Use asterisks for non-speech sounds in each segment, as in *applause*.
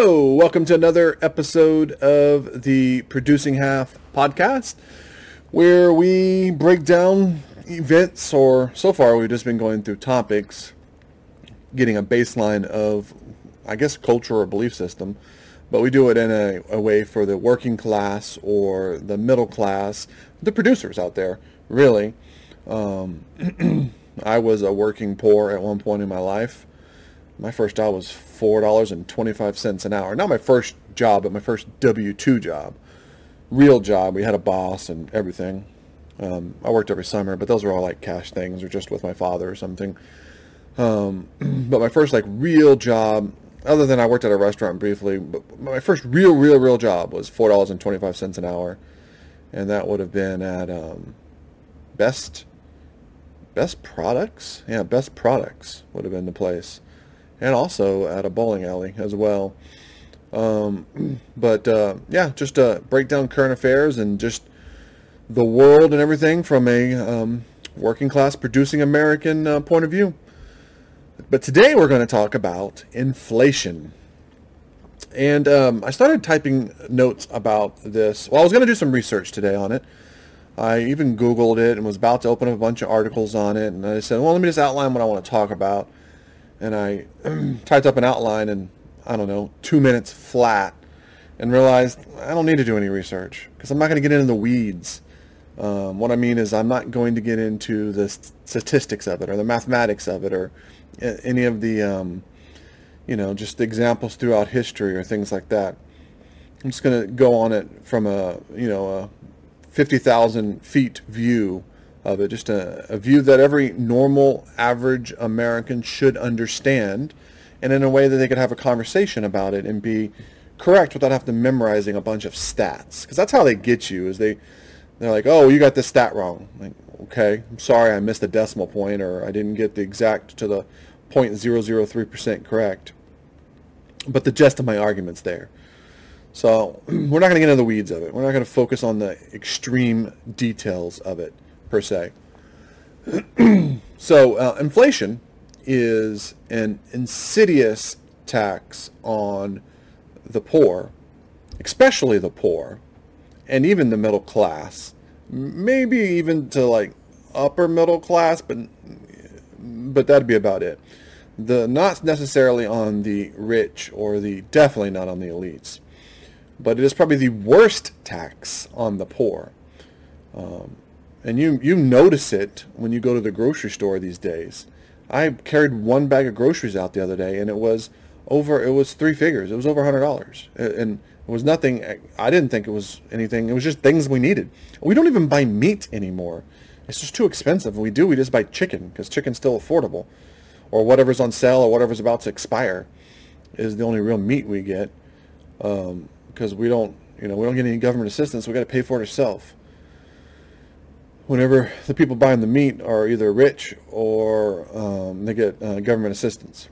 Hello, welcome to another episode of the Producing Half podcast, where we break down events, or so far we've just been going through topics, getting a baseline of, I guess, culture or belief system, but we do it in a, a way for the working class or the middle class, the producers out there, really. Um, *clears throat* I was a working poor at one point in my life. My first job was four dollars and twenty-five cents an hour. Not my first job, but my first W two job, real job. We had a boss and everything. Um, I worked every summer, but those were all like cash things or just with my father or something. Um, *clears throat* but my first like real job, other than I worked at a restaurant briefly, but my first real, real, real job was four dollars and twenty-five cents an hour, and that would have been at um, Best Best Products. Yeah, Best Products would have been the place and also at a bowling alley as well. Um, *clears throat* but uh, yeah, just to break down current affairs and just the world and everything from a um, working class producing American uh, point of view. But today we're going to talk about inflation. And um, I started typing notes about this. Well, I was going to do some research today on it. I even Googled it and was about to open up a bunch of articles on it. And I said, well, let me just outline what I want to talk about and I *clears throat* typed up an outline in, I don't know, two minutes flat and realized I don't need to do any research because I'm not going to get into the weeds. Um, what I mean is I'm not going to get into the statistics of it or the mathematics of it or any of the, um, you know, just examples throughout history or things like that. I'm just going to go on it from a, you know, a 50,000 feet view of it, just a, a view that every normal, average American should understand, and in a way that they could have a conversation about it and be correct without having to memorizing a bunch of stats. Because that's how they get you. Is they they're like, oh, you got this stat wrong. Like, okay, I'm sorry, I missed a decimal point, or I didn't get the exact to the 0.003% correct. But the gist of my argument's there. So *clears throat* we're not going to get into the weeds of it. We're not going to focus on the extreme details of it per se. *clears throat* so uh, inflation is an insidious tax on the poor, especially the poor, and even the middle class, maybe even to like upper middle class, but but that'd be about it. The not necessarily on the rich or the definitely not on the elites, but it is probably the worst tax on the poor. Um, and you you notice it when you go to the grocery store these days. I carried one bag of groceries out the other day, and it was over. It was three figures. It was over hundred dollars, and it was nothing. I didn't think it was anything. It was just things we needed. We don't even buy meat anymore. It's just too expensive. When we do, we just buy chicken because chicken's still affordable, or whatever's on sale or whatever's about to expire is the only real meat we get because um, we don't, you know, we don't get any government assistance. We got to pay for it ourselves whenever the people buying the meat are either rich or um, they get uh, government assistance.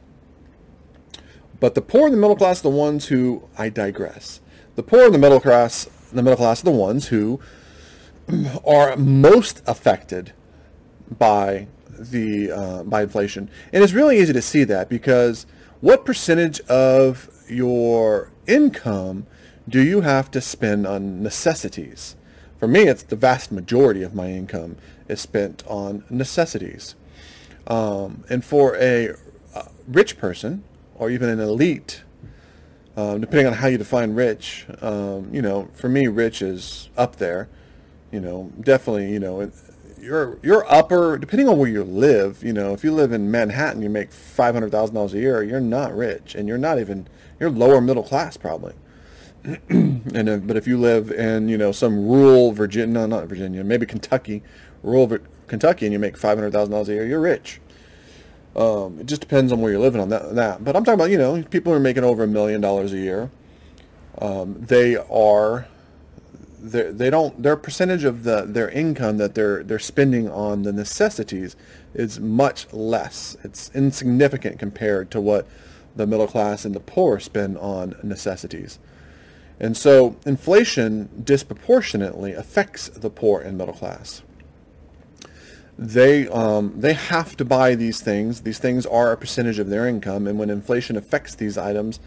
But the poor and the middle class are the ones who, I digress. The poor and the middle class, the middle class are the ones who *clears throat* are most affected by the uh, by inflation, and it's really easy to see that because what percentage of your income do you have to spend on necessities? For me, it's the vast majority of my income is spent on necessities. Um, and for a uh, rich person, or even an elite, um, depending on how you define rich, um, you know, for me, rich is up there. You know, definitely, you know, you're you're upper, depending on where you live. You know, if you live in Manhattan, you make five hundred thousand dollars a year. You're not rich, and you're not even you're lower middle class probably. *clears throat* and if, but if you live in you know some rural Virginia, no, not Virginia, maybe Kentucky, rural Kentucky, and you make five hundred thousand dollars a year, you're rich. Um, it just depends on where you're living on that, that. But I'm talking about you know people who are making over a million dollars a year. Um, they are they don't their percentage of the their income that they're they're spending on the necessities is much less. It's insignificant compared to what the middle class and the poor spend on necessities. And so inflation disproportionately affects the poor and middle class. They, um, they have to buy these things. These things are a percentage of their income. And when inflation affects these items,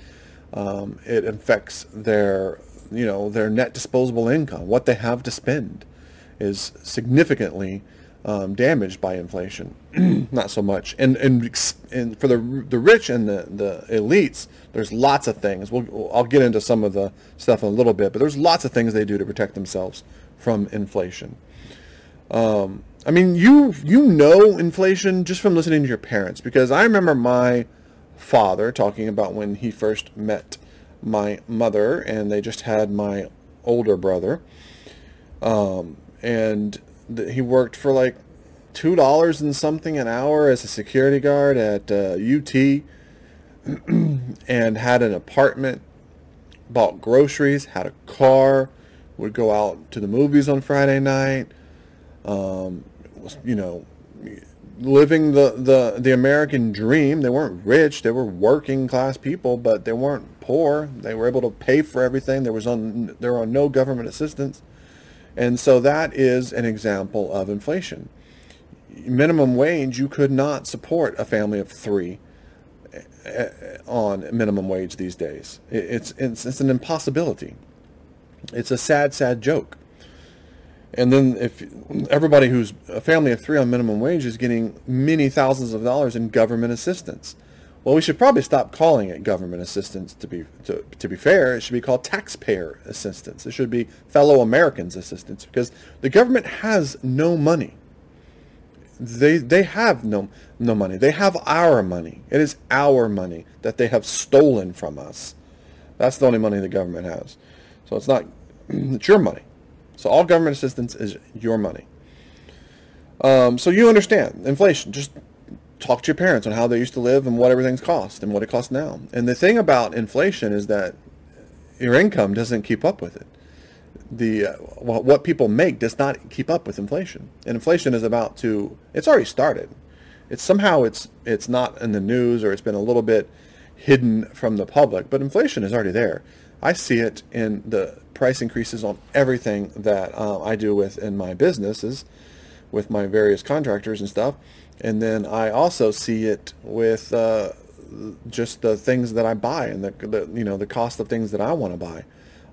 Um, it affects their, you know, their net disposable income. What they have to spend is significantly um, damaged by inflation. *clears throat* Not so much. And, and and for the the rich and the, the elites, there's lots of things. We'll, I'll get into some of the stuff in a little bit, but there's lots of things they do to protect themselves from inflation. Um, I mean, you you know inflation just from listening to your parents because I remember my father talking about when he first met my mother and they just had my older brother. Um, and he worked for like two dollars and something an hour as a security guard at uh, UT, *clears throat* and had an apartment, bought groceries, had a car, would go out to the movies on Friday night. Um, you know, living the, the, the American dream. They weren't rich. They were working class people, but they weren't poor. They were able to pay for everything. There was on there were no government assistance. And so that is an example of inflation. Minimum wage, you could not support a family of three eh, eh, on minimum wage these days. It's, it's, it's an impossibility. It's a sad, sad joke. And then if everybody who's a family of three on minimum wage is getting many thousands of dollars in government assistance. Well, we should probably stop calling it government assistance to be to, to be fair. It should be called taxpayer assistance. It should be fellow Americans assistance because the government has no money. They they have no no money. They have our money. It is our money that they have stolen from us. That's the only money the government has. So it's not *clears throat* it's your money. So all government assistance is your money. Um, so you understand inflation. Just talk to your parents on how they used to live and what everything's cost and what it costs now. And the thing about inflation is that your income doesn't keep up with it. The uh, what people make does not keep up with inflation. And inflation is about to. It's already started. It's somehow it's it's not in the news or it's been a little bit hidden from the public, but inflation is already there. I see it in the price increases on everything that uh, I do with in my businesses, with my various contractors and stuff. And then I also see it with uh, just the things that I buy and the, the, you know the cost of things that I want to buy.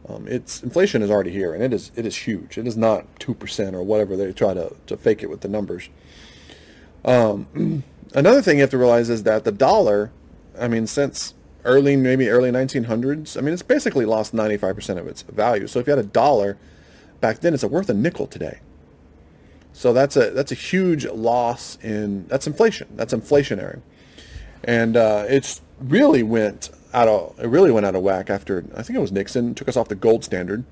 Um, it's inflation is already here and it is it is huge. It is not two percent or whatever they try to, to fake it with the numbers. Um, *clears throat* another thing you have to realize is that the dollar, I mean, since early, maybe early 1900s. I mean, it's basically lost 95% of its value. So if you had a dollar back then, it's worth a nickel today. So that's a that's a huge loss in that's inflation. That's inflationary, and uh, it's really went out of it really went out of whack after I think it was Nixon took us off the gold standard.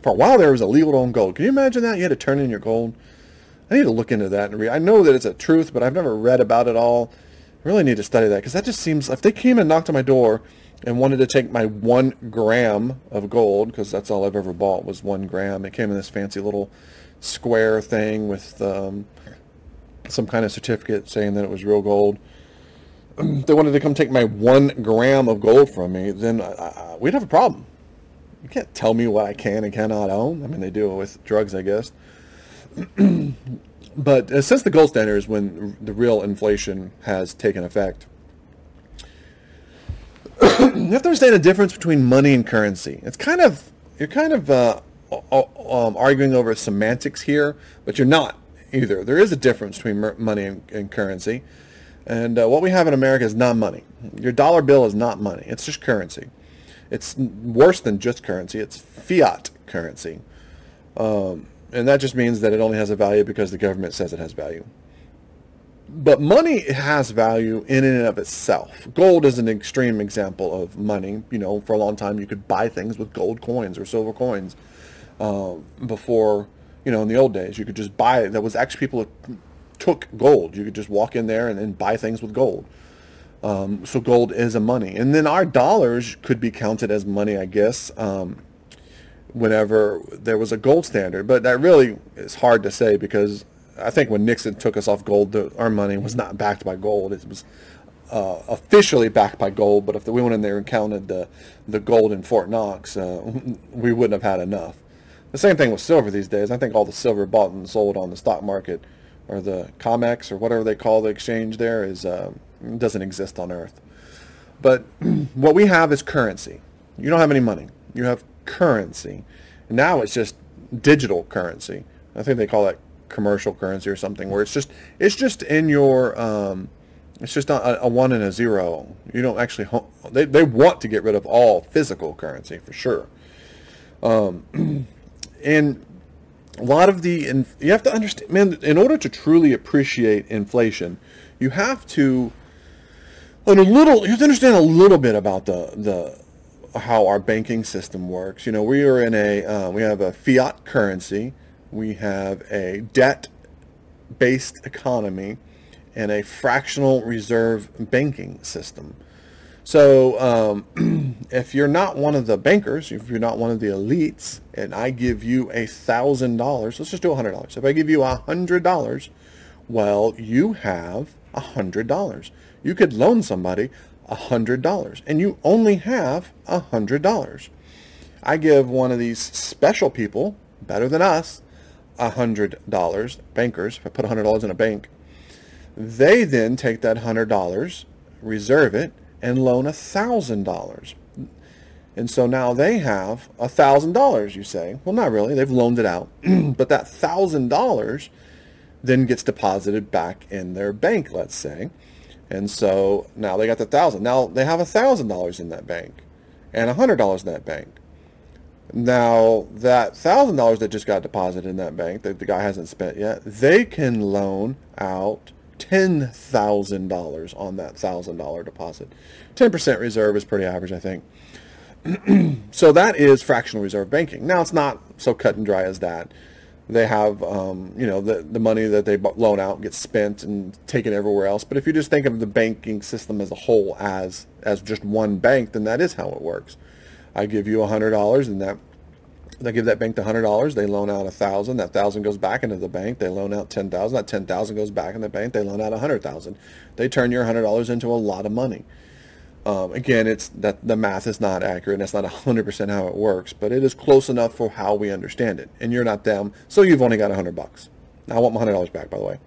For a while there was illegal to own gold. Can you imagine that? You had to turn in your gold. I need to look into that and read. I know that it's a truth, but I've never read about it all. I really need to study that because that just seems if they came and knocked on my door and wanted to take my one gram of gold because that's all I've ever bought was one gram. It came in this fancy little square thing with um, some kind of certificate saying that it was real gold. *clears throat* they wanted to come take my one gram of gold from me, then we'd have a problem. You can't tell me what I can and cannot own. I mean, they do it with drugs, I guess. *clears throat* but uh, since the gold standard is when the real inflation has taken effect, *clears throat* you have to understand the difference between money and currency. It's kind of you're kind of uh, um, arguing over semantics here, but you're not either. There is a difference between money and, and currency, and uh, what we have in America is not money. Your dollar bill is not money. It's just currency. It's worse than just currency. It's fiat currency. Um, and that just means that it only has a value because the government says it has value. But money has value in and of itself. Gold is an extreme example of money. You know, for a long time you could buy things with gold coins or silver coins. Uh, before, you know, in the old days, you could just buy. That was actually people took gold. You could just walk in there and, and buy things with gold. Um, so gold is a money, and then our dollars could be counted as money, I guess. Um, whenever there was a gold standard. But that really is hard to say because I think when Nixon took us off gold, the, our money was not backed by gold. It was uh, officially backed by gold, but if we went in there and counted the, the gold in Fort Knox, uh, *laughs* we wouldn't have had enough. The same thing with silver these days. I think all the silver bought and sold on the stock market or the COMEX or whatever they call the exchange there is uh, doesn't exist on Earth. But *clears throat* what we have is currency. You don't have any money. You have currency. Now it's just digital currency. I think they call it commercial currency or something, where it's just it's just in your um, it's just a, a, one and a zero. You don't actually they they want to get rid of all physical currency for sure. Um, *clears throat* and a lot of the you have to understand, man. In order to truly appreciate inflation, you have to and a little you have to understand a little bit about the the how our banking system works. You know, we are in a uh, we have a fiat currency, we have a debt-based economy, and a fractional reserve banking system. So um, *clears throat* if you're not one of the bankers, if you're not one of the elites, and I give you a thousand dollars, let's just do a hundred dollars. If I give you a hundred dollars, well, you have a hundred dollars. You could loan somebody a $100 and you only have a $100. I give one of these special people, better than us, a $100, bankers, if I put a $100 in a bank, they then take that $100, reserve it, and loan $1,000. And so now they have $1,000, you say. Well, not really. They've loaned it out. *clears throat* but that $1,000 then gets deposited back in their bank, let's say. And so now they got the thousand. Now they have a thousand dollars in that bank and a hundred dollars in that bank. Now that thousand dollars that just got deposited in that bank that the guy hasn't spent yet, they can loan out ten thousand dollars on that thousand dollar deposit. Ten percent reserve is pretty average, I think. *clears throat* so that is fractional reserve banking. Now it's not so cut and dry as that they have um, you know the the money that they loan out gets spent and taken everywhere else. But if you just think of the banking system as a whole as as just one bank, then that is how it works. I give you a hundred dollars, and that they give that bank the hundred dollars. They loan out a thousand. That thousand goes back into the bank. They loan out ten thousand. That ten thousand goes back in the bank. They loan out a hundred thousand. They turn your hundred dollars into a lot of money. Um, again, it's that the math is not accurate. And that's not 100% how it works, but it is close enough for how we understand it. And you're not them, so you've only got a 100 bucks. I want my $100 back, by the way.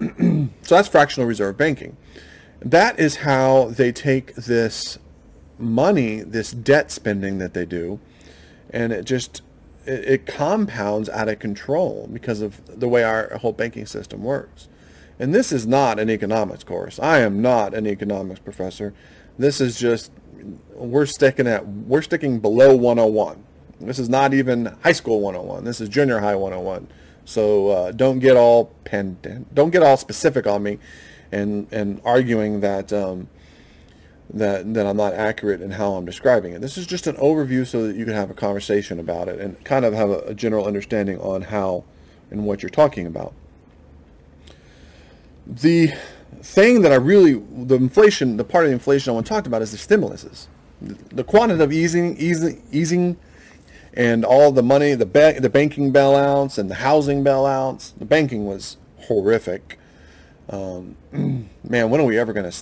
*clears throat* so that's fractional reserve banking. That is how they take this money, this debt spending that they do, and it just it, it compounds out of control because of the way our whole banking system works. And this is not an economics course. I am not an economics professor. This is just we're sticking at we're sticking below 101. This is not even high school 101. This is junior high 101. So uh, don't get all pen, don't get all specific on me, and and arguing that um, that that I'm not accurate in how I'm describing it. This is just an overview so that you can have a conversation about it and kind of have a, a general understanding on how and what you're talking about. The thing that I really, the inflation, the part of the inflation I want to talk about is the stimuluses. The quantitative easing, easing, easing, and all the money, the ba- the banking bailouts and the housing bailouts. The banking was horrific. Um, *clears throat* man, when are we ever gonna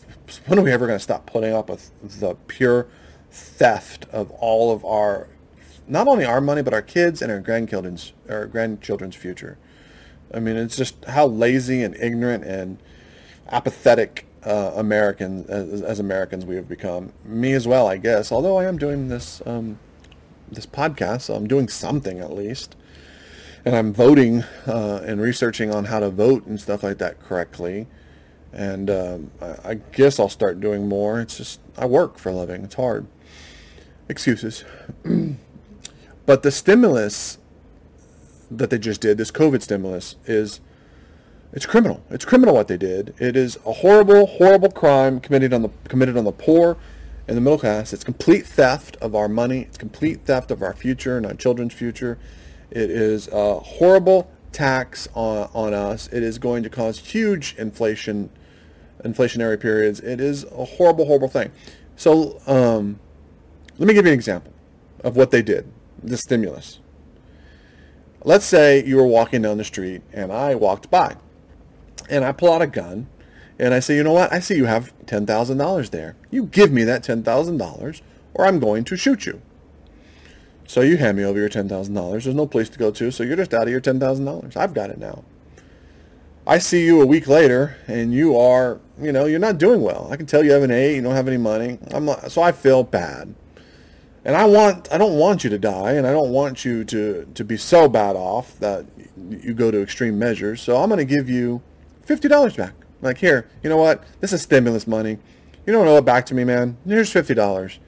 when are we ever gonna stop putting up with the pure theft of all of our, not only our money but our kids and our grandchildren's our grandchildren's future? I mean, it's just how lazy and ignorant and apathetic uh, Americans as, as, Americans we have become. Me as well, I guess. Although I am doing this um, this podcast, so I'm doing something at least, and I'm voting uh, and researching on how to vote and stuff like that correctly. And um, I, I guess I'll start doing more. It's just I work for a living. It's hard. Excuses. *clears throat* but the stimulus that they just did, this COVID stimulus, is it's criminal. It's criminal what they did. It is a horrible, horrible crime committed on the committed on the poor and the middle class. It's complete theft of our money. It's complete theft of our future and our children's future. It is a horrible tax on, on us. It is going to cause huge inflation, inflationary periods. It is a horrible, horrible thing. So um, let me give you an example of what they did. The stimulus. Let's say you were walking down the street and I walked by and I pull out a gun and I say, you know what? I see you have $10,000 there. You give me that $10,000 or I'm going to shoot you. So you hand me over your $10,000. There's no place to go to, so you're just out of your $10,000. I've got it now. I see you a week later and you are, you know, you're not doing well. I can tell you have an A, you don't have any money. I'm not, so I feel bad. And I want I don't want you to die and I don't want you to to be so bad off that you go to extreme measures. So I'm going to give you $50 back. Like here, you know what? This is stimulus money. You don't owe it back to me, man. Here's $50.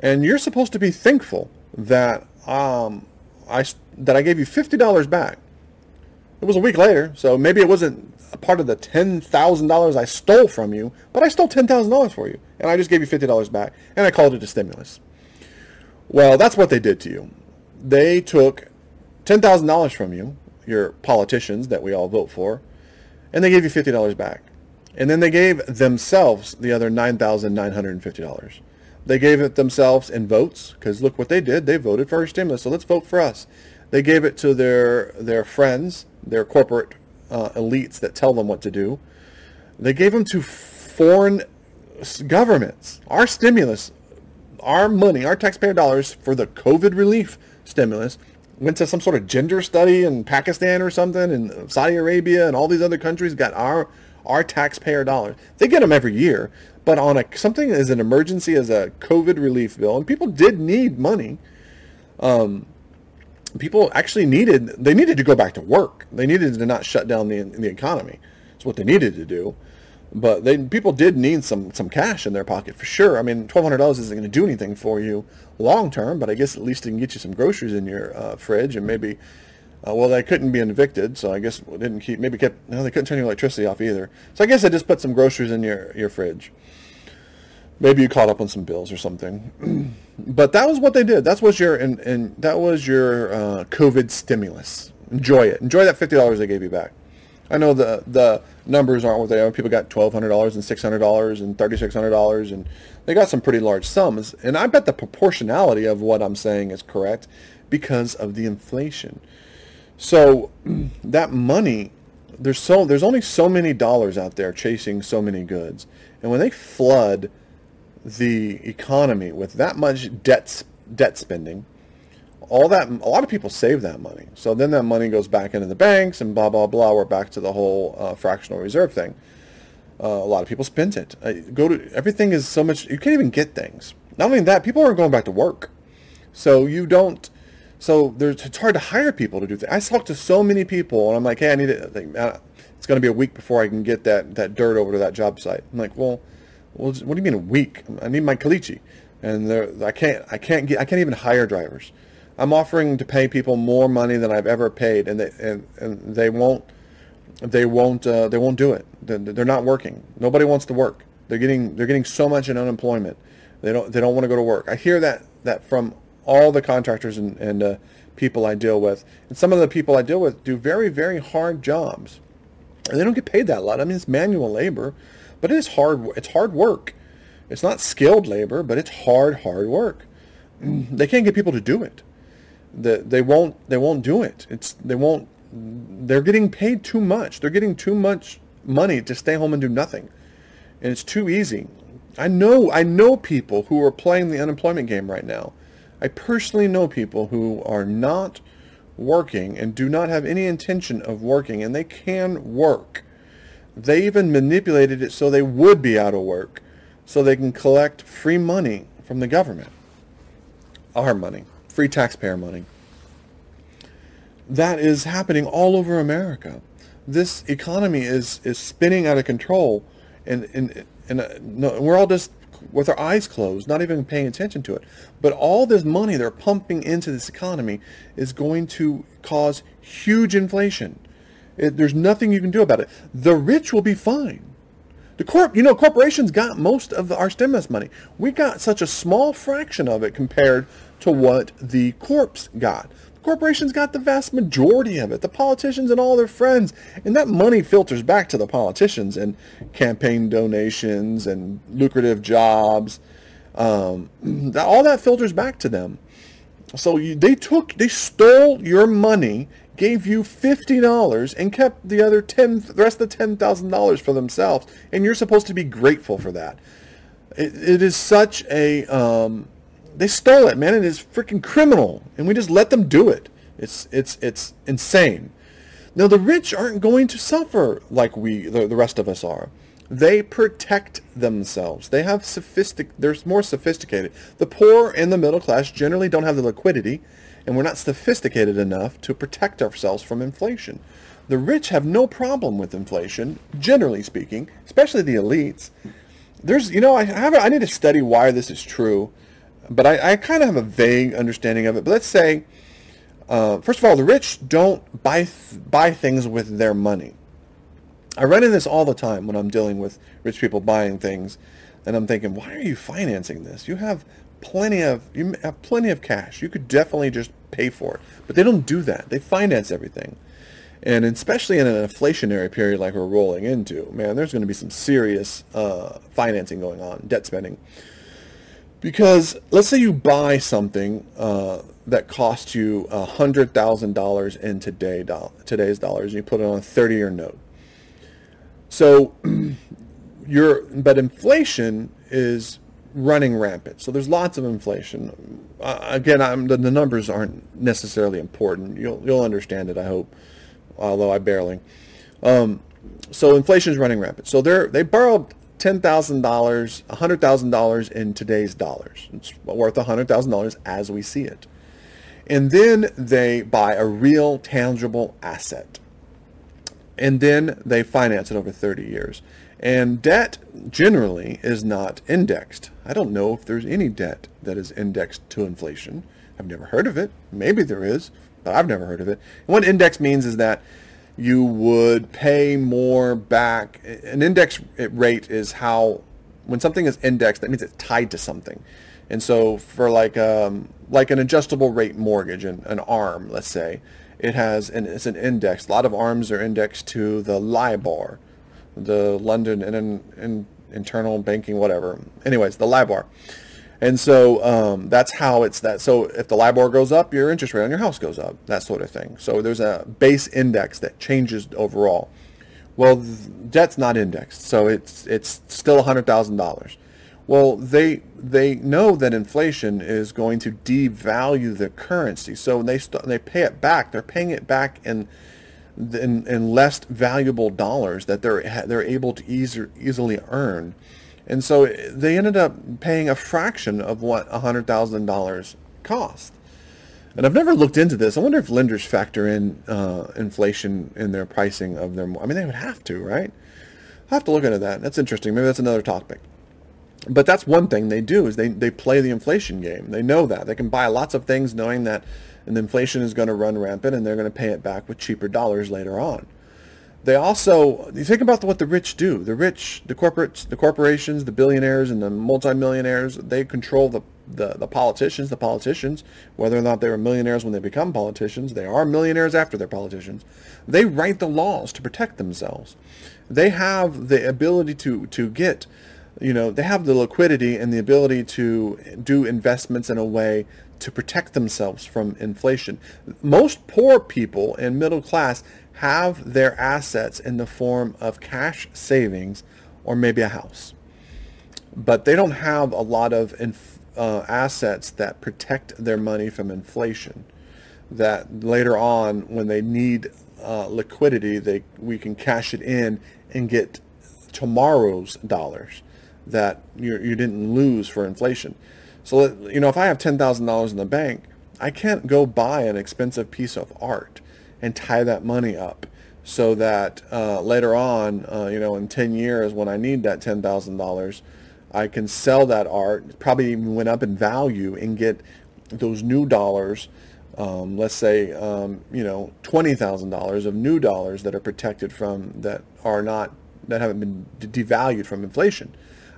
And you're supposed to be thankful that um I that I gave you $50 back. It was a week later, so maybe it wasn't a part of the $10,000 I stole from you, but I stole $10,000 for you. And I just gave you $50 back, and I called it a stimulus. Well, that's what they did to you. They took $10,000 from you, your politicians that we all vote for, and they gave you $50 back. And then they gave themselves the other $9,950. They gave it themselves in votes, because look what they did. They voted for our stimulus, so let's vote for us. They gave it to their, their friends, their corporate uh, elites that tell them what to do. They gave them to foreign governments. Our stimulus, our money, our taxpayer dollars for the COVID relief stimulus went to some sort of gender study in Pakistan or something, and Saudi Arabia and all these other countries got our our taxpayer dollars. They get them every year, but on a something as an emergency as a COVID relief bill, and people did need money. Um, people actually needed they needed to go back to work. They needed to not shut down the the economy. It's what they needed to do. But they people did need some some cash in their pocket for sure. I mean, twelve hundred dollars isn't going to do anything for you long term, but I guess at least it can get you some groceries in your uh, fridge and maybe. Uh, well, they couldn't be evicted, so I guess didn't keep. Maybe kept. No, they couldn't turn your electricity off either. So I guess they just put some groceries in your your fridge. Maybe you caught up on some bills or something. *clears throat* but that was what they did. That was your and, and that was your uh, COVID stimulus. Enjoy it. Enjoy that fifty dollars they gave you back. I know the the numbers aren't what they are. People got twelve hundred dollars and six hundred dollars and thirty six hundred dollars, and they got some pretty large sums. And I bet the proportionality of what I'm saying is correct because of the inflation. So that money, there's so there's only so many dollars out there chasing so many goods, and when they flood the economy with that much debt debt spending, all that a lot of people save that money. So then that money goes back into the banks and blah blah blah. We're back to the whole uh, fractional reserve thing. Uh, a lot of people spend it. Uh, go to everything is so much. You can't even get things. Not only that, people aren't going back to work, so you don't. So it's hard to hire people to do things. I talked to so many people, and I'm like, hey, I need it. It's going to be a week before I can get that that dirt over to that job site. I'm like, well well, what do you mean a week? I need my caliche, and I can't. I can't get. I can't even hire drivers. I'm offering to pay people more money than I've ever paid, and they and, and they won't. They won't. Uh, they won't do it. They're not working. Nobody wants to work. They're getting. They're getting so much in unemployment. They don't. They don't want to go to work. I hear that that from all the contractors and, and uh, people I deal with, and some of the people I deal with do very very hard jobs, and they don't get paid that a lot. I mean, it's manual labor. But it is hard. It's hard work. It's not skilled labor, but it's hard, hard work. *clears throat* They can't get people to do it. The, they won't. They won't do it. It's they won't. They're getting paid too much. They're getting too much money to stay home and do nothing, and it's too easy. I know. I know people who are playing the unemployment game right now. I personally know people who are not working and do not have any intention of working, and they can work they even manipulated it so they would be out of work, so they can collect free money from the government. Our money, free taxpayer money. That is happening all over America. This economy is, is spinning out of control, and, and, and uh, no, we're all just with our eyes closed, not even paying attention to it. But all this money they're pumping into this economy is going to cause huge inflation. It, there's nothing you can do about it. The rich will be fine. The corp, you know, corporations got most of our stimulus money. We got such a small fraction of it compared to what the corps got. Corporations got the vast majority of it. The politicians and all their friends, and that money filters back to the politicians and campaign donations and lucrative jobs. Um, *clears throat* all that filters back to them. So you, they took, they stole your money gave you $50 and kept the other 10 the rest of the $10,000 for themselves and you're supposed to be grateful for that. it, it is such a um, they stole it, man. It is freaking criminal and we just let them do it. It's it's it's insane. Now the rich aren't going to suffer like we the, the rest of us are. they protect themselves. They have sophistic. They're more sophisticated. The poor and the middle class generally don't have the liquidity, and we're not sophisticated enough to protect ourselves from inflation. The rich have no problem with inflation, generally speaking, especially the elites. There's, you know, I have, I need to study why this is true, but I, I kind of have a vague understanding of it. But let's say, uh, first of all, the rich don't buy th- buy things with their money. I run into this all the time when I'm dealing with rich people buying things, and I'm thinking, why are you financing this? You have plenty of you have plenty of cash. You could definitely just pay for it, but they don't do that. They finance everything. And especially in an inflationary period like we're rolling into, man, there's going to be some serious uh, financing going on, debt spending. Because let's say you buy something uh, that costs you $100,000 in today do- today's dollars, and you put it on a 30-year note. So *clears throat* you're, but inflation is running rampant. So there's lots of inflation. Uh, again, I'm, the, the numbers aren't necessarily important. You'll, you'll understand it, I hope although I barely. Um, so inflation is running rampant. So they they borrowed ten thousand dollars, hundred thousand dollars in today's dollars. It's worth hundred thousand dollars as we see it, and then they buy a real tangible asset, and then they finance it over thirty years. And debt generally is not indexed. I don't know if there's any debt that is indexed to inflation. I've never heard of it. Maybe there is but I've never heard of it. And what index means is that you would pay more back. An index rate is how when something is indexed, that means it's tied to something. And so for like um, like an adjustable rate mortgage, an, an ARM, let's say, it has an it's an index. A lot of ARMs are indexed to the LIBOR, the London and in, in, internal banking, whatever. Anyways, the LIBOR. And so um, that's how it's that. So if the LIBOR goes up, your interest rate on your house goes up, that sort of thing. So there's a base index that changes overall. Well, debt's not indexed, so it's it's still $100,000. Well, they they know that inflation is going to devalue the currency, so they st- they pay it back. They're paying it back in in, in less valuable dollars that they're they're able to easy, easily earn. And so they ended up paying a fraction of what $100,000 cost. And I've never looked into this. I wonder if lenders factor in uh, inflation in their pricing of their. I mean, they would have to, right? I have to look into that. That's interesting. Maybe that's another topic. But that's one thing they do is they, they play the inflation game. They know that they can buy lots of things knowing that and inflation is going to run rampant and they're going to pay it back with cheaper dollars later on. They also you think about what the rich do. The rich, the corporates, the corporations, the billionaires, and the multimillionaires. They control the, the the politicians. The politicians, whether or not they were millionaires when they become politicians, they are millionaires after they're politicians. They write the laws to protect themselves. They have the ability to to get you know, they have the liquidity and the ability to do investments in a way to protect themselves from inflation. Most poor people and middle class have their assets in the form of cash savings or maybe a house. But they don't have a lot of inf- uh, assets that protect their money from inflation. That later on, when they need uh, liquidity, they we can cash it in and get tomorrow's dollars that you you didn't lose for inflation. So you know, if I have ten thousand dollars in the bank, I can't go buy an expensive piece of art and tie that money up so that uh, later on, uh, you know, in 10 years when I need that $10,000, I can sell that art, probably even went up in value and get those new dollars, um, let's say, um, you know, $20,000 of new dollars that are protected from, that are not, that haven't been devalued from inflation.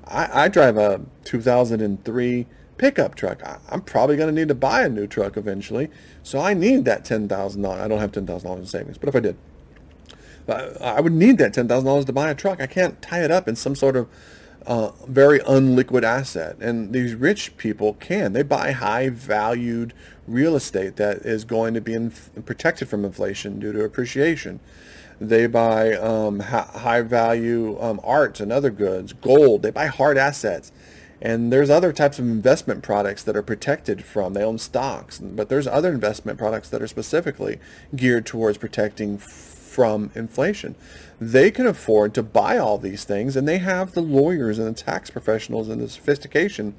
I, I drive a 2003 pickup truck. I, am probably going to need to buy a new truck eventually. So I need that $10,000. I don't have $10,000 in savings, but if I did, I would need that $10,000 to buy a truck. I can't tie it up in some sort of uh, very unliquid asset. And these rich people can. They buy high valued real estate that is going to be in, protected from inflation due to appreciation. They buy um, high value um, art and other goods, gold. They buy hard assets and there's other types of investment products that are protected from. They own stocks, but there's other investment products that are specifically geared towards protecting from inflation. They can afford to buy all these things, and they have the lawyers and the tax professionals and the sophistication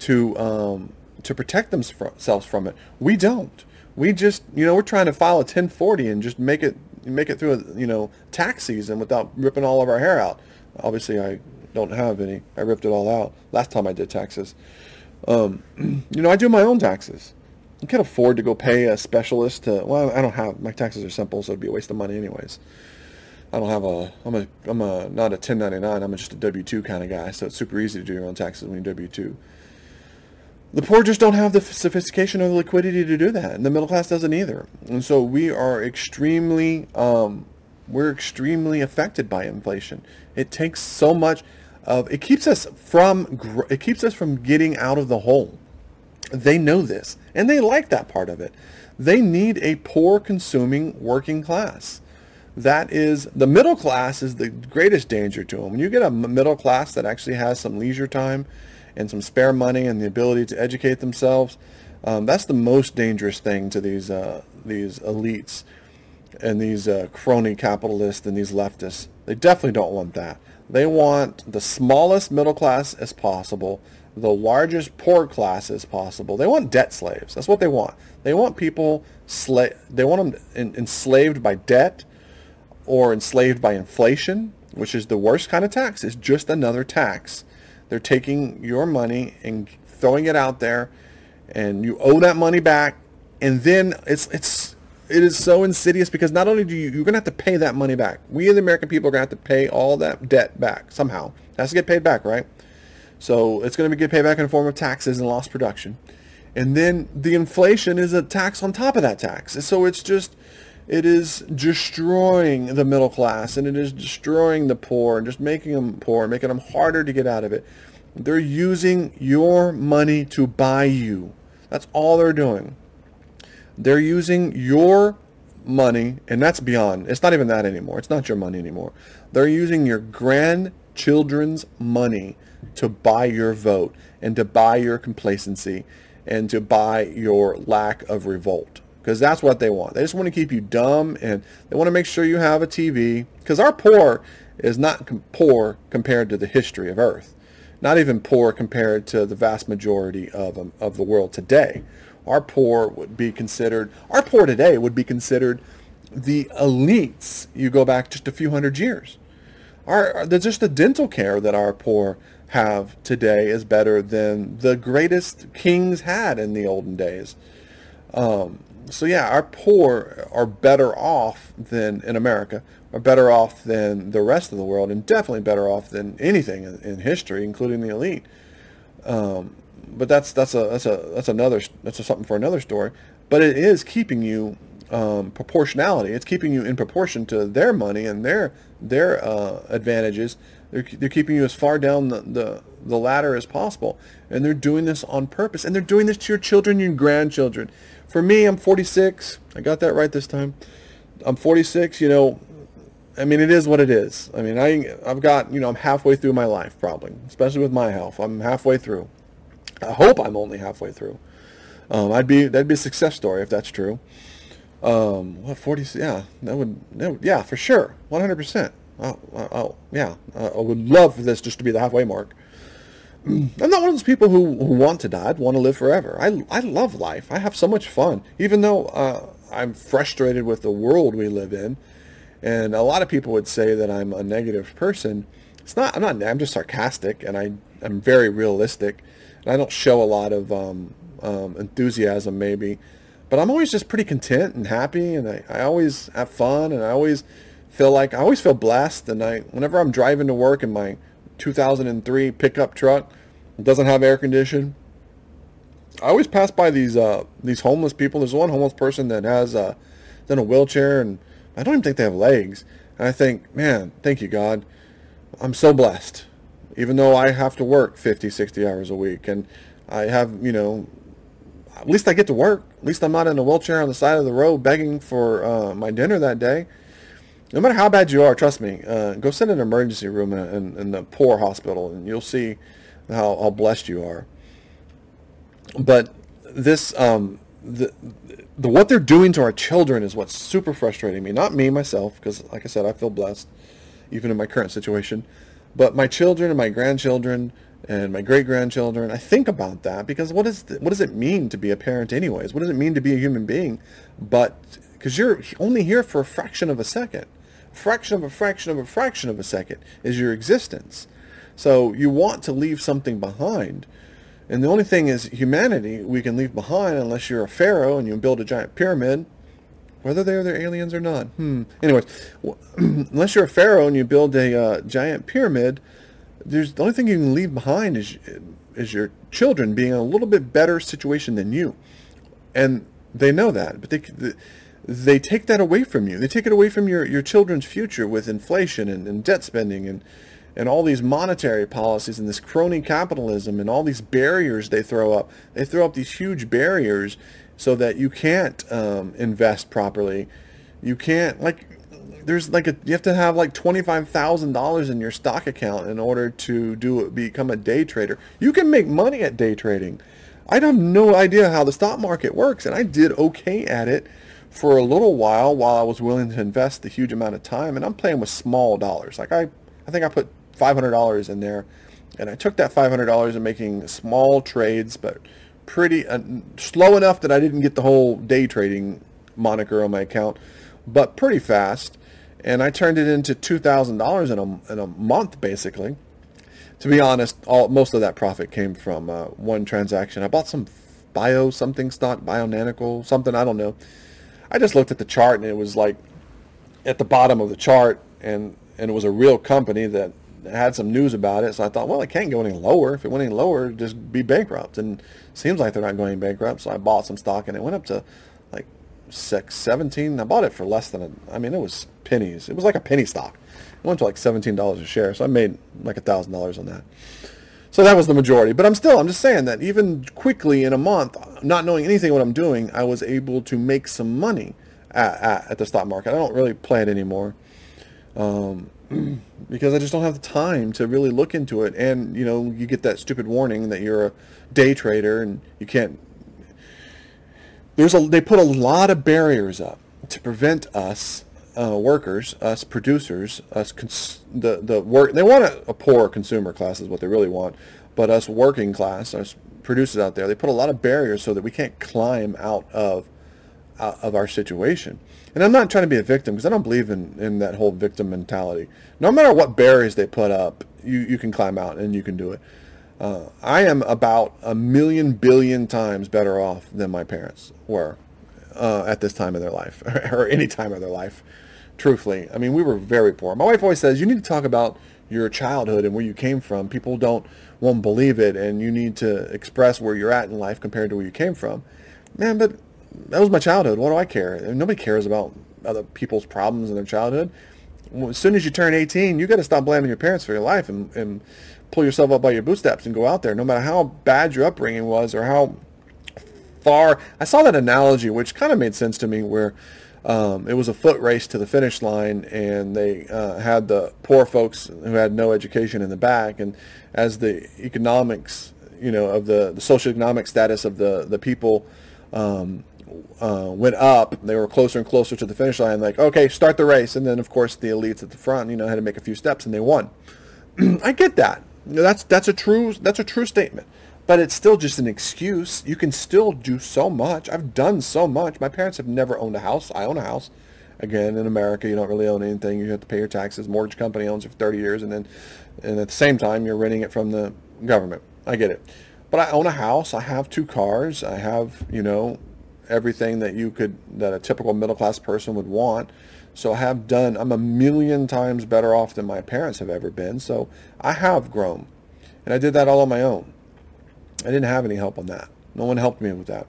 to um, to protect themselves from it. We don't. We just, you know, we're trying to file a 1040 and just make it make it through a, you know, tax season without ripping all of our hair out. Obviously, I don't have any. I ripped it all out last time I did taxes. Um, *clears throat* you know, I do my own taxes. I can't afford to go pay a specialist to. Well, I don't have my taxes are simple, so it'd be a waste of money anyways. I don't have a. I'm a. I'm a not a 1099. I'm just a W2 kind of guy, so it's super easy to do your own taxes when you're W2. The poor just don't have the sophistication or the liquidity to do that, and the middle class doesn't either. And so we are extremely, um, we're extremely affected by inflation. It takes so much of it keeps us from it keeps us from getting out of the hole. They know this, and they like that part of it. They need a poor consuming working class. That is the middle class is the greatest danger to them. When you get a middle class that actually has some leisure time and some spare money and the ability to educate themselves, um, that's the most dangerous thing to these uh, these elites and these uh, crony capitalists and these leftists. They definitely don't want that. They want the smallest middle class as possible, the largest poor class as possible. They want debt slaves. That's what they want. They want people sla- They want them enslaved by debt or enslaved by inflation, which is the worst kind of tax. It's just another tax they're taking your money and throwing it out there, and you owe that money back. And then it's it's it is so insidious because not only do you you're gonna have to pay that money back. We the American people are gonna have to pay all that debt back somehow. It has to get paid back, right? So it's to be get paid back in the form of taxes and lost production. And then the inflation is a tax on top of that tax. So it's just, it is destroying the middle class and it is destroying the poor and just making them poor, making them harder to get out of it. They're using your money to buy you. That's all they're doing. They're using your money, and that's beyond. It's not even that anymore. It's not your money anymore. They're using your grandchildren's money to buy your vote and to buy your complacency and to buy your lack of revolt because that's what they want. They just want to keep you dumb and they want to make sure you have a TV because our poor is not com- poor compared to the history of Earth, not even poor compared to the vast majority of um, of the world today. Our poor would be considered our poor today would be considered the elites. You go back just a few hundred years. Our just the dental care that our poor have today is better than the greatest kings had in the olden days. Um, so yeah, our poor are better off than in America, are better off than the rest of the world, and definitely better off than anything in, in history, including the elite. Um, but that's that's a that's a that's another that's a, something for another story. But it is keeping you um, proportionality. It's keeping you in proportion to their money and their their uh, advantages. They're, they're keeping you as far down the, the, the ladder as possible. And they're doing this on purpose. And they're doing this to your children, your grandchildren. For me, I'm 46. I got that right this time. I'm 46. You know, I mean, it is what it is. I mean, I I've got you know I'm halfway through my life probably, especially with my health. I'm halfway through. I hope I'm only halfway through. Um, I'd be that'd be a success story if that's true. Um, what 40? Yeah, that would, that would yeah for sure, 100 percent. Oh, yeah, I would love for this just to be the halfway mark. *clears throat* I'm not one of those people who, who want to die. I'd want to live forever. I, I love life. I have so much fun, even though uh, I'm frustrated with the world we live in. And a lot of people would say that I'm a negative person. It's not. I'm not. I'm just sarcastic, and I I'm very realistic. And I don't show a lot of um, um, enthusiasm, maybe, but I'm always just pretty content and happy, and I, I always have fun, and I always feel like I always feel blessed. And I whenever I'm driving to work in my 2003 pickup truck. It doesn't have air conditioning. I always pass by these uh, these homeless people. There's one homeless person that has uh, in a wheelchair, and I don't even think they have legs. And I think, man, thank you God. I'm so blessed. Even though I have to work 50, 60 hours a week, and I have, you know, at least I get to work. At least I'm not in a wheelchair on the side of the road begging for uh, my dinner that day no matter how bad you are, trust me, uh, go sit in an emergency room in, in, in a poor hospital, and you'll see how, how blessed you are. But this um, the, the what they're doing to our children is what's super frustrating me. Not me myself, because like I said, I feel blessed, even in my current situation. But my children and my grandchildren and my great grandchildren, I think about that because what is the, what does it mean to be a parent, anyways? What does it mean to be a human being? But because you're only here for a fraction of a second, fraction of a fraction of a fraction of a second is your existence. So you want to leave something behind. And the only thing is humanity we can leave behind unless you're a pharaoh and you build a giant pyramid, whether they're they're aliens or not. Hmm. Anyways, *clears throat* unless you're a pharaoh and you build a uh, giant pyramid, there's the only thing you can leave behind is is your children being in a little bit better situation than you, and they know that, but they they take that away from you. They take it away from your, your children's future with inflation and, and debt spending and and all these monetary policies and this crony capitalism and all these barriers they throw up. They throw up these huge barriers so that you can't um, invest properly. You can't like there's like a you have to have like twenty five thousand dollars in your stock account in order to do become a day trader. You can make money at day trading. I have no idea how the stock market works, and I did okay at it for a little while while I was willing to invest the huge amount of time. And I'm playing with small dollars. Like I, I think I put $500 in there, and I took that $500 and making small trades, but pretty uh, slow enough that I didn't get the whole day trading moniker on my account, but pretty fast. And I turned it into $2,000 in a, in a month, basically. To be honest, all most of that profit came from uh, one transaction. I bought some bio something stock, Bionanical, something, I don't know. I just looked at the chart and it was like at the bottom of the chart and, and it was a real company that had some news about it. So I thought, well, it can't go any lower. If it went any lower, just be bankrupt. And seems like they're not going bankrupt. So I bought some stock and it went up to like six, 17. I bought it for less than a, I mean, it was pennies. It was like a penny stock. It went to like $17 a share. So I made like a thousand dollars on that. So that was the majority. But I'm still, I'm just saying that even quickly in a month, not knowing anything what I'm doing, I was able to make some money at, at, at the stock market. I don't really play it anymore. Um, *clears throat* because I just don't have the time to really look into it. And, you know, you get that stupid warning that you're a day trader and you can't. There's a, they put a lot of barriers up to prevent us uh, workers, us producers, us cons- the the work. They want a, a, poor consumer class is what they really want, but us working class, us producers out there, they put a lot of barriers so that we can't climb out of of our situation. And I'm not trying to be a victim because I don't believe in, in that whole victim mentality. No matter what barriers they put up, you, you can climb out and you can do it. Uh, I am about a million billion times better off than my parents were uh, at this time of their life *laughs* or any time of their life. Truthfully, I mean, we were very poor. My wife always says you need to talk about your childhood and where you came from. People don't won't believe it, and you need to express where you're at in life compared to where you came from. Man, but that was my childhood. What do I care? Nobody cares about other people's problems in their childhood. As soon as you turn 18, you got to stop blaming your parents for your life and, and pull yourself up by your bootstraps and go out there. No matter how bad your upbringing was or how far. I saw that analogy, which kind of made sense to me, where um, it was a foot race to the finish line, and they uh, had the poor folks who had no education in the back, and as the economics, you know, of the the socioeconomic status of the the people um, uh, went up, they were closer and closer to the finish line. Like, okay, start the race, and then of course the elites at the front, you know, had to make a few steps, and they won. *clears throat* I get that. You know, that's that's a true that's a true statement, but it's still just an excuse. You can still do so much. I've done so much. My parents have never owned a house. I own a house. Again, in America, you don't really own anything. You have to pay your taxes. Mortgage company owns it for 30 years, and then and at the same time, you're renting it from the government. I get it. But I own a house. I have two cars. I have, you know, everything that you could that a typical middle class person would want. So I have done I'm a million times better off than my parents have ever been. So I have grown. And I did that all on my own. I didn't have any help on that. No one helped me with that.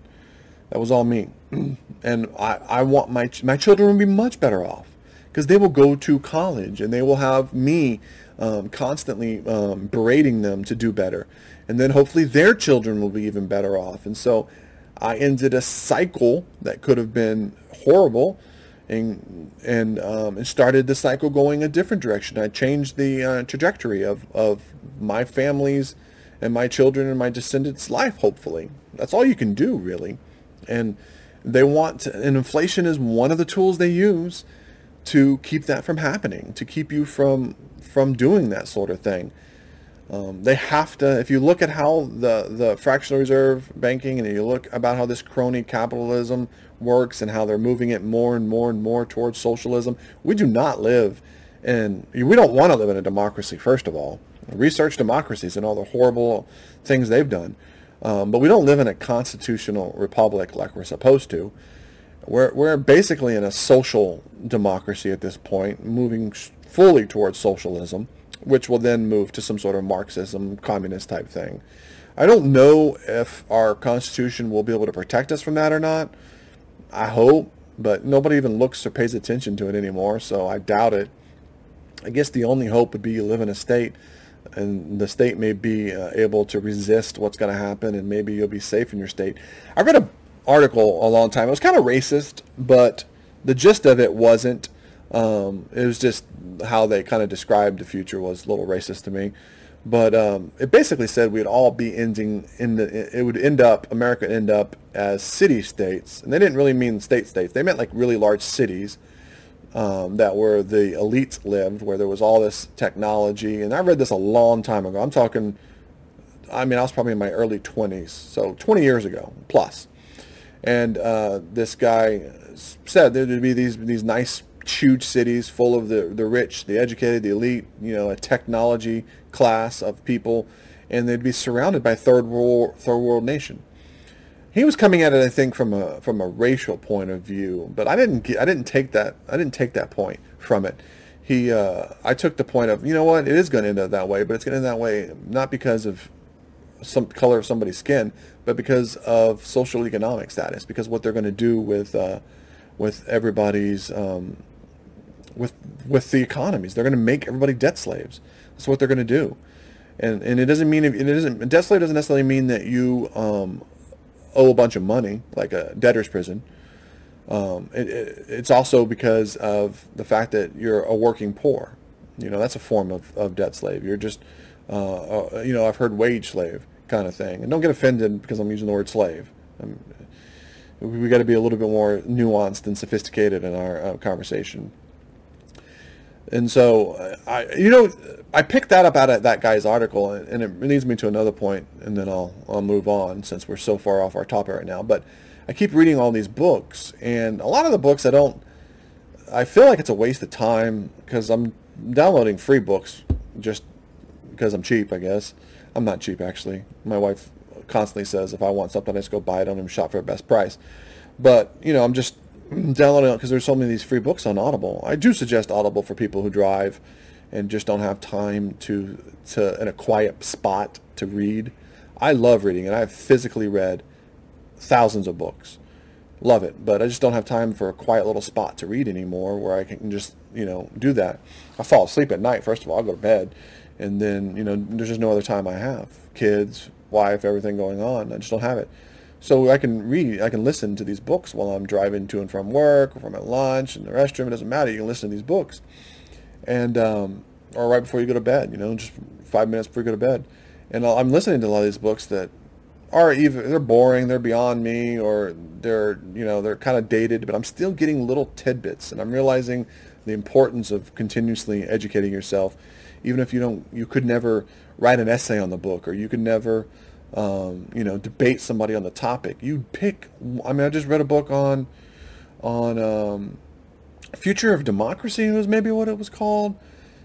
That was all me. *clears throat* and I, I want my my children to be much better off because they will go to college and they will have me um, constantly um, berating them to do better. And then hopefully their children will be even better off. And so I ended a cycle that could have been horrible and and, um, and started the cycle going a different direction. I changed the uh, trajectory of, of my family's and my children and my descendants' life, hopefully. That's all you can do, really. and they want to, and inflation is one of the tools they use to keep that from happening, to keep you from from doing that sort of thing. Um, they have to. If you look at how the the fractional reserve banking and you look about how this crony capitalism works and how they're moving it more and more and more towards socialism, we do not live in. We don't want to live in a democracy. First of all, research democracies and all the horrible things they've done. Um, but we don't live in a constitutional republic like we're supposed to. We're, we're basically in a social democracy at this point, moving fully towards socialism, which will then move to some sort of Marxism, communist type thing. I don't know if our Constitution will be able to protect us from that or not. I hope, but nobody even looks or pays attention to it anymore, so I doubt it. I guess the only hope would be you live in a state and the state may be uh, able to resist what's going to happen and maybe you'll be safe in your state. I read an article a long time. It was kind of racist, but the gist of it wasn't. Um, it was just how they kind of described the future was a little racist to me. But um, it basically said we'd all be ending in the. It would end up America would end up as city states, and they didn't really mean state states. They meant like really large cities um, that where the elites lived, where there was all this technology. And I read this a long time ago. I'm talking, I mean, I was probably in my early 20s, so 20 years ago plus. And uh, this guy said there would be these these nice, huge cities full of the the rich, the educated, the elite, you know, a technology class of people, and they'd be surrounded by third world third world nation he was coming at it, I think, from a from a racial point of view, but I didn't I didn't take that I didn't take that point from it. He uh, I took the point of you know what it is going to end up that way, but it's going to end that way not because of some color of somebody's skin, but because of social economic status, because what they're going to do with uh, with everybody's um, with with the economies, they're going to make everybody debt slaves. That's what they're going to do, and and it doesn't mean it doesn't debt slave doesn't necessarily mean that you um, owe a bunch of money, like a debtor's prison. Um, it, it, it's also because of the fact that you're a working poor. You know, that's a form of, of debt slave. You're just, uh, uh, you know, I've heard wage slave kind of thing. And don't get offended because I'm using the word slave. I'm, we got to be a little bit more nuanced and sophisticated in our uh, conversation. And so, I, you know, I picked that up out of that guy's article, and it leads me to another point, and then I'll I'll move on since we're so far off our topic right now. But I keep reading all these books, and a lot of the books I don't. I feel like it's a waste of time because I'm downloading free books just because I'm cheap. I guess I'm not cheap actually. My wife constantly says if I want something, I just go buy it on them shop for the best price. But you know, I'm just downloading it because there's so many of these free books on Audible. I do suggest Audible for people who drive and just don't have time to to in a quiet spot to read. I love reading and I've physically read thousands of books. Love it, but I just don't have time for a quiet little spot to read anymore where I can just, you know, do that. I fall asleep at night, first of all, I'll go to bed, and then, you know, there's just no other time I have. Kids, wife, everything going on. I just don't have it. So I can read, I can listen to these books while I'm driving to and from work or from at lunch in the restroom. It doesn't matter. You can listen to these books and um, or right before you go to bed, you know, just five minutes before you go to bed. And I'm listening to a lot of these books that are even they're boring, they're beyond me, or they're you know they're kind of dated, but I'm still getting little tidbits, and I'm realizing the importance of continuously educating yourself, even if you don't, you could never write an essay on the book, or you could never, um, you know, debate somebody on the topic. You pick. I mean, I just read a book on on um, future of democracy was maybe what it was called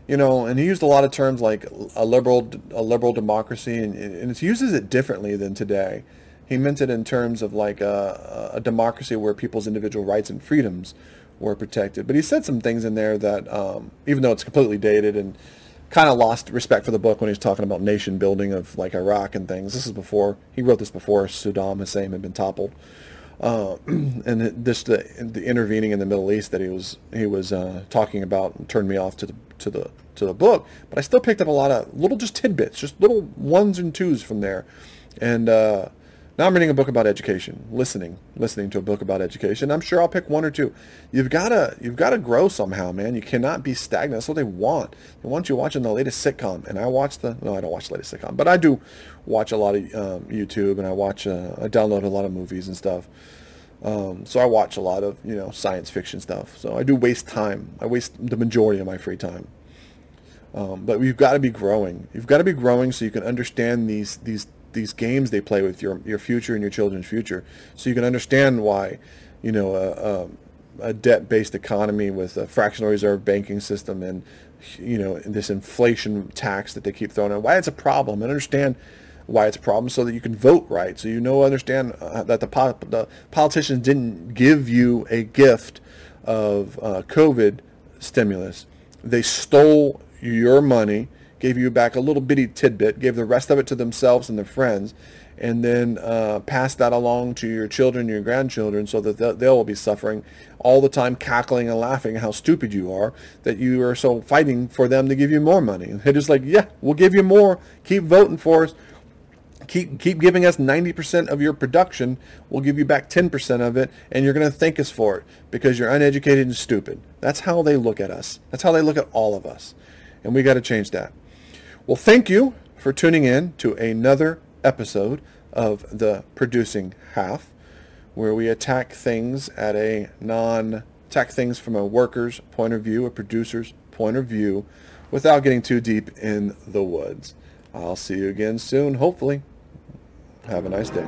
you know and he used a lot of terms like a liberal a liberal democracy and, and it uses it differently than today he meant it in terms of like a, a, democracy where people's individual rights and freedoms were protected but he said some things in there that um, even though it's completely dated and kind of lost respect for the book when he was talking about nation building of like iraq and things this is before he wrote this before saddam hussein had been toppled uh, *clears throat* and this the, the intervening in the Middle East that he was he was uh, talking about turned me off to the to the to the book. But I still picked up a lot of little just tidbits, just little ones and twos from there. And uh, now I'm reading a book about education, listening, listening to a book about education. I'm sure I'll pick one or two. You've gotta you've gotta grow somehow, man. You cannot be stagnant. That's what they want. They want you watching the latest sitcom. And I watch the no, I don't watch the latest sitcom, but I do watch a lot of um, YouTube and I watch uh, I download a lot of movies and stuff. Um, so I watch a lot of you know science fiction stuff. So I do waste time. I waste the majority of my free time. Um, but you've got to be growing. You've got to be growing so you can understand these these these games they play with your your future and your children's future. So you can understand why, you know, a, a, a debt-based economy with a fractional reserve banking system and you know this inflation tax that they keep throwing in, why it's a problem, and understand why it's a problem so that you can vote right. So you know, understand uh, that the, po- the politicians didn't give you a gift of uh, COVID stimulus. They stole your money, gave you back a little bitty tidbit, gave the rest of it to themselves and their friends, and then uh, passed that along to your children, your grandchildren, so that they'll be suffering all the time, cackling and laughing how stupid you are, that you are so fighting for them to give you more money. They're just like, yeah, we'll give you more. Keep voting for us. Keep keep giving us 90% of your production. We'll give you back 10% of it and you're going to thank us for it because you're uneducated and stupid. That's how they look at us. That's how they look at all of us. And we got to change that well thank you for tuning in to another episode of the producing half where we attack things at a non attack things from a worker's point of view a producer's point of view without getting too deep in the woods I'll see you again soon, hopefully. Have a nice day.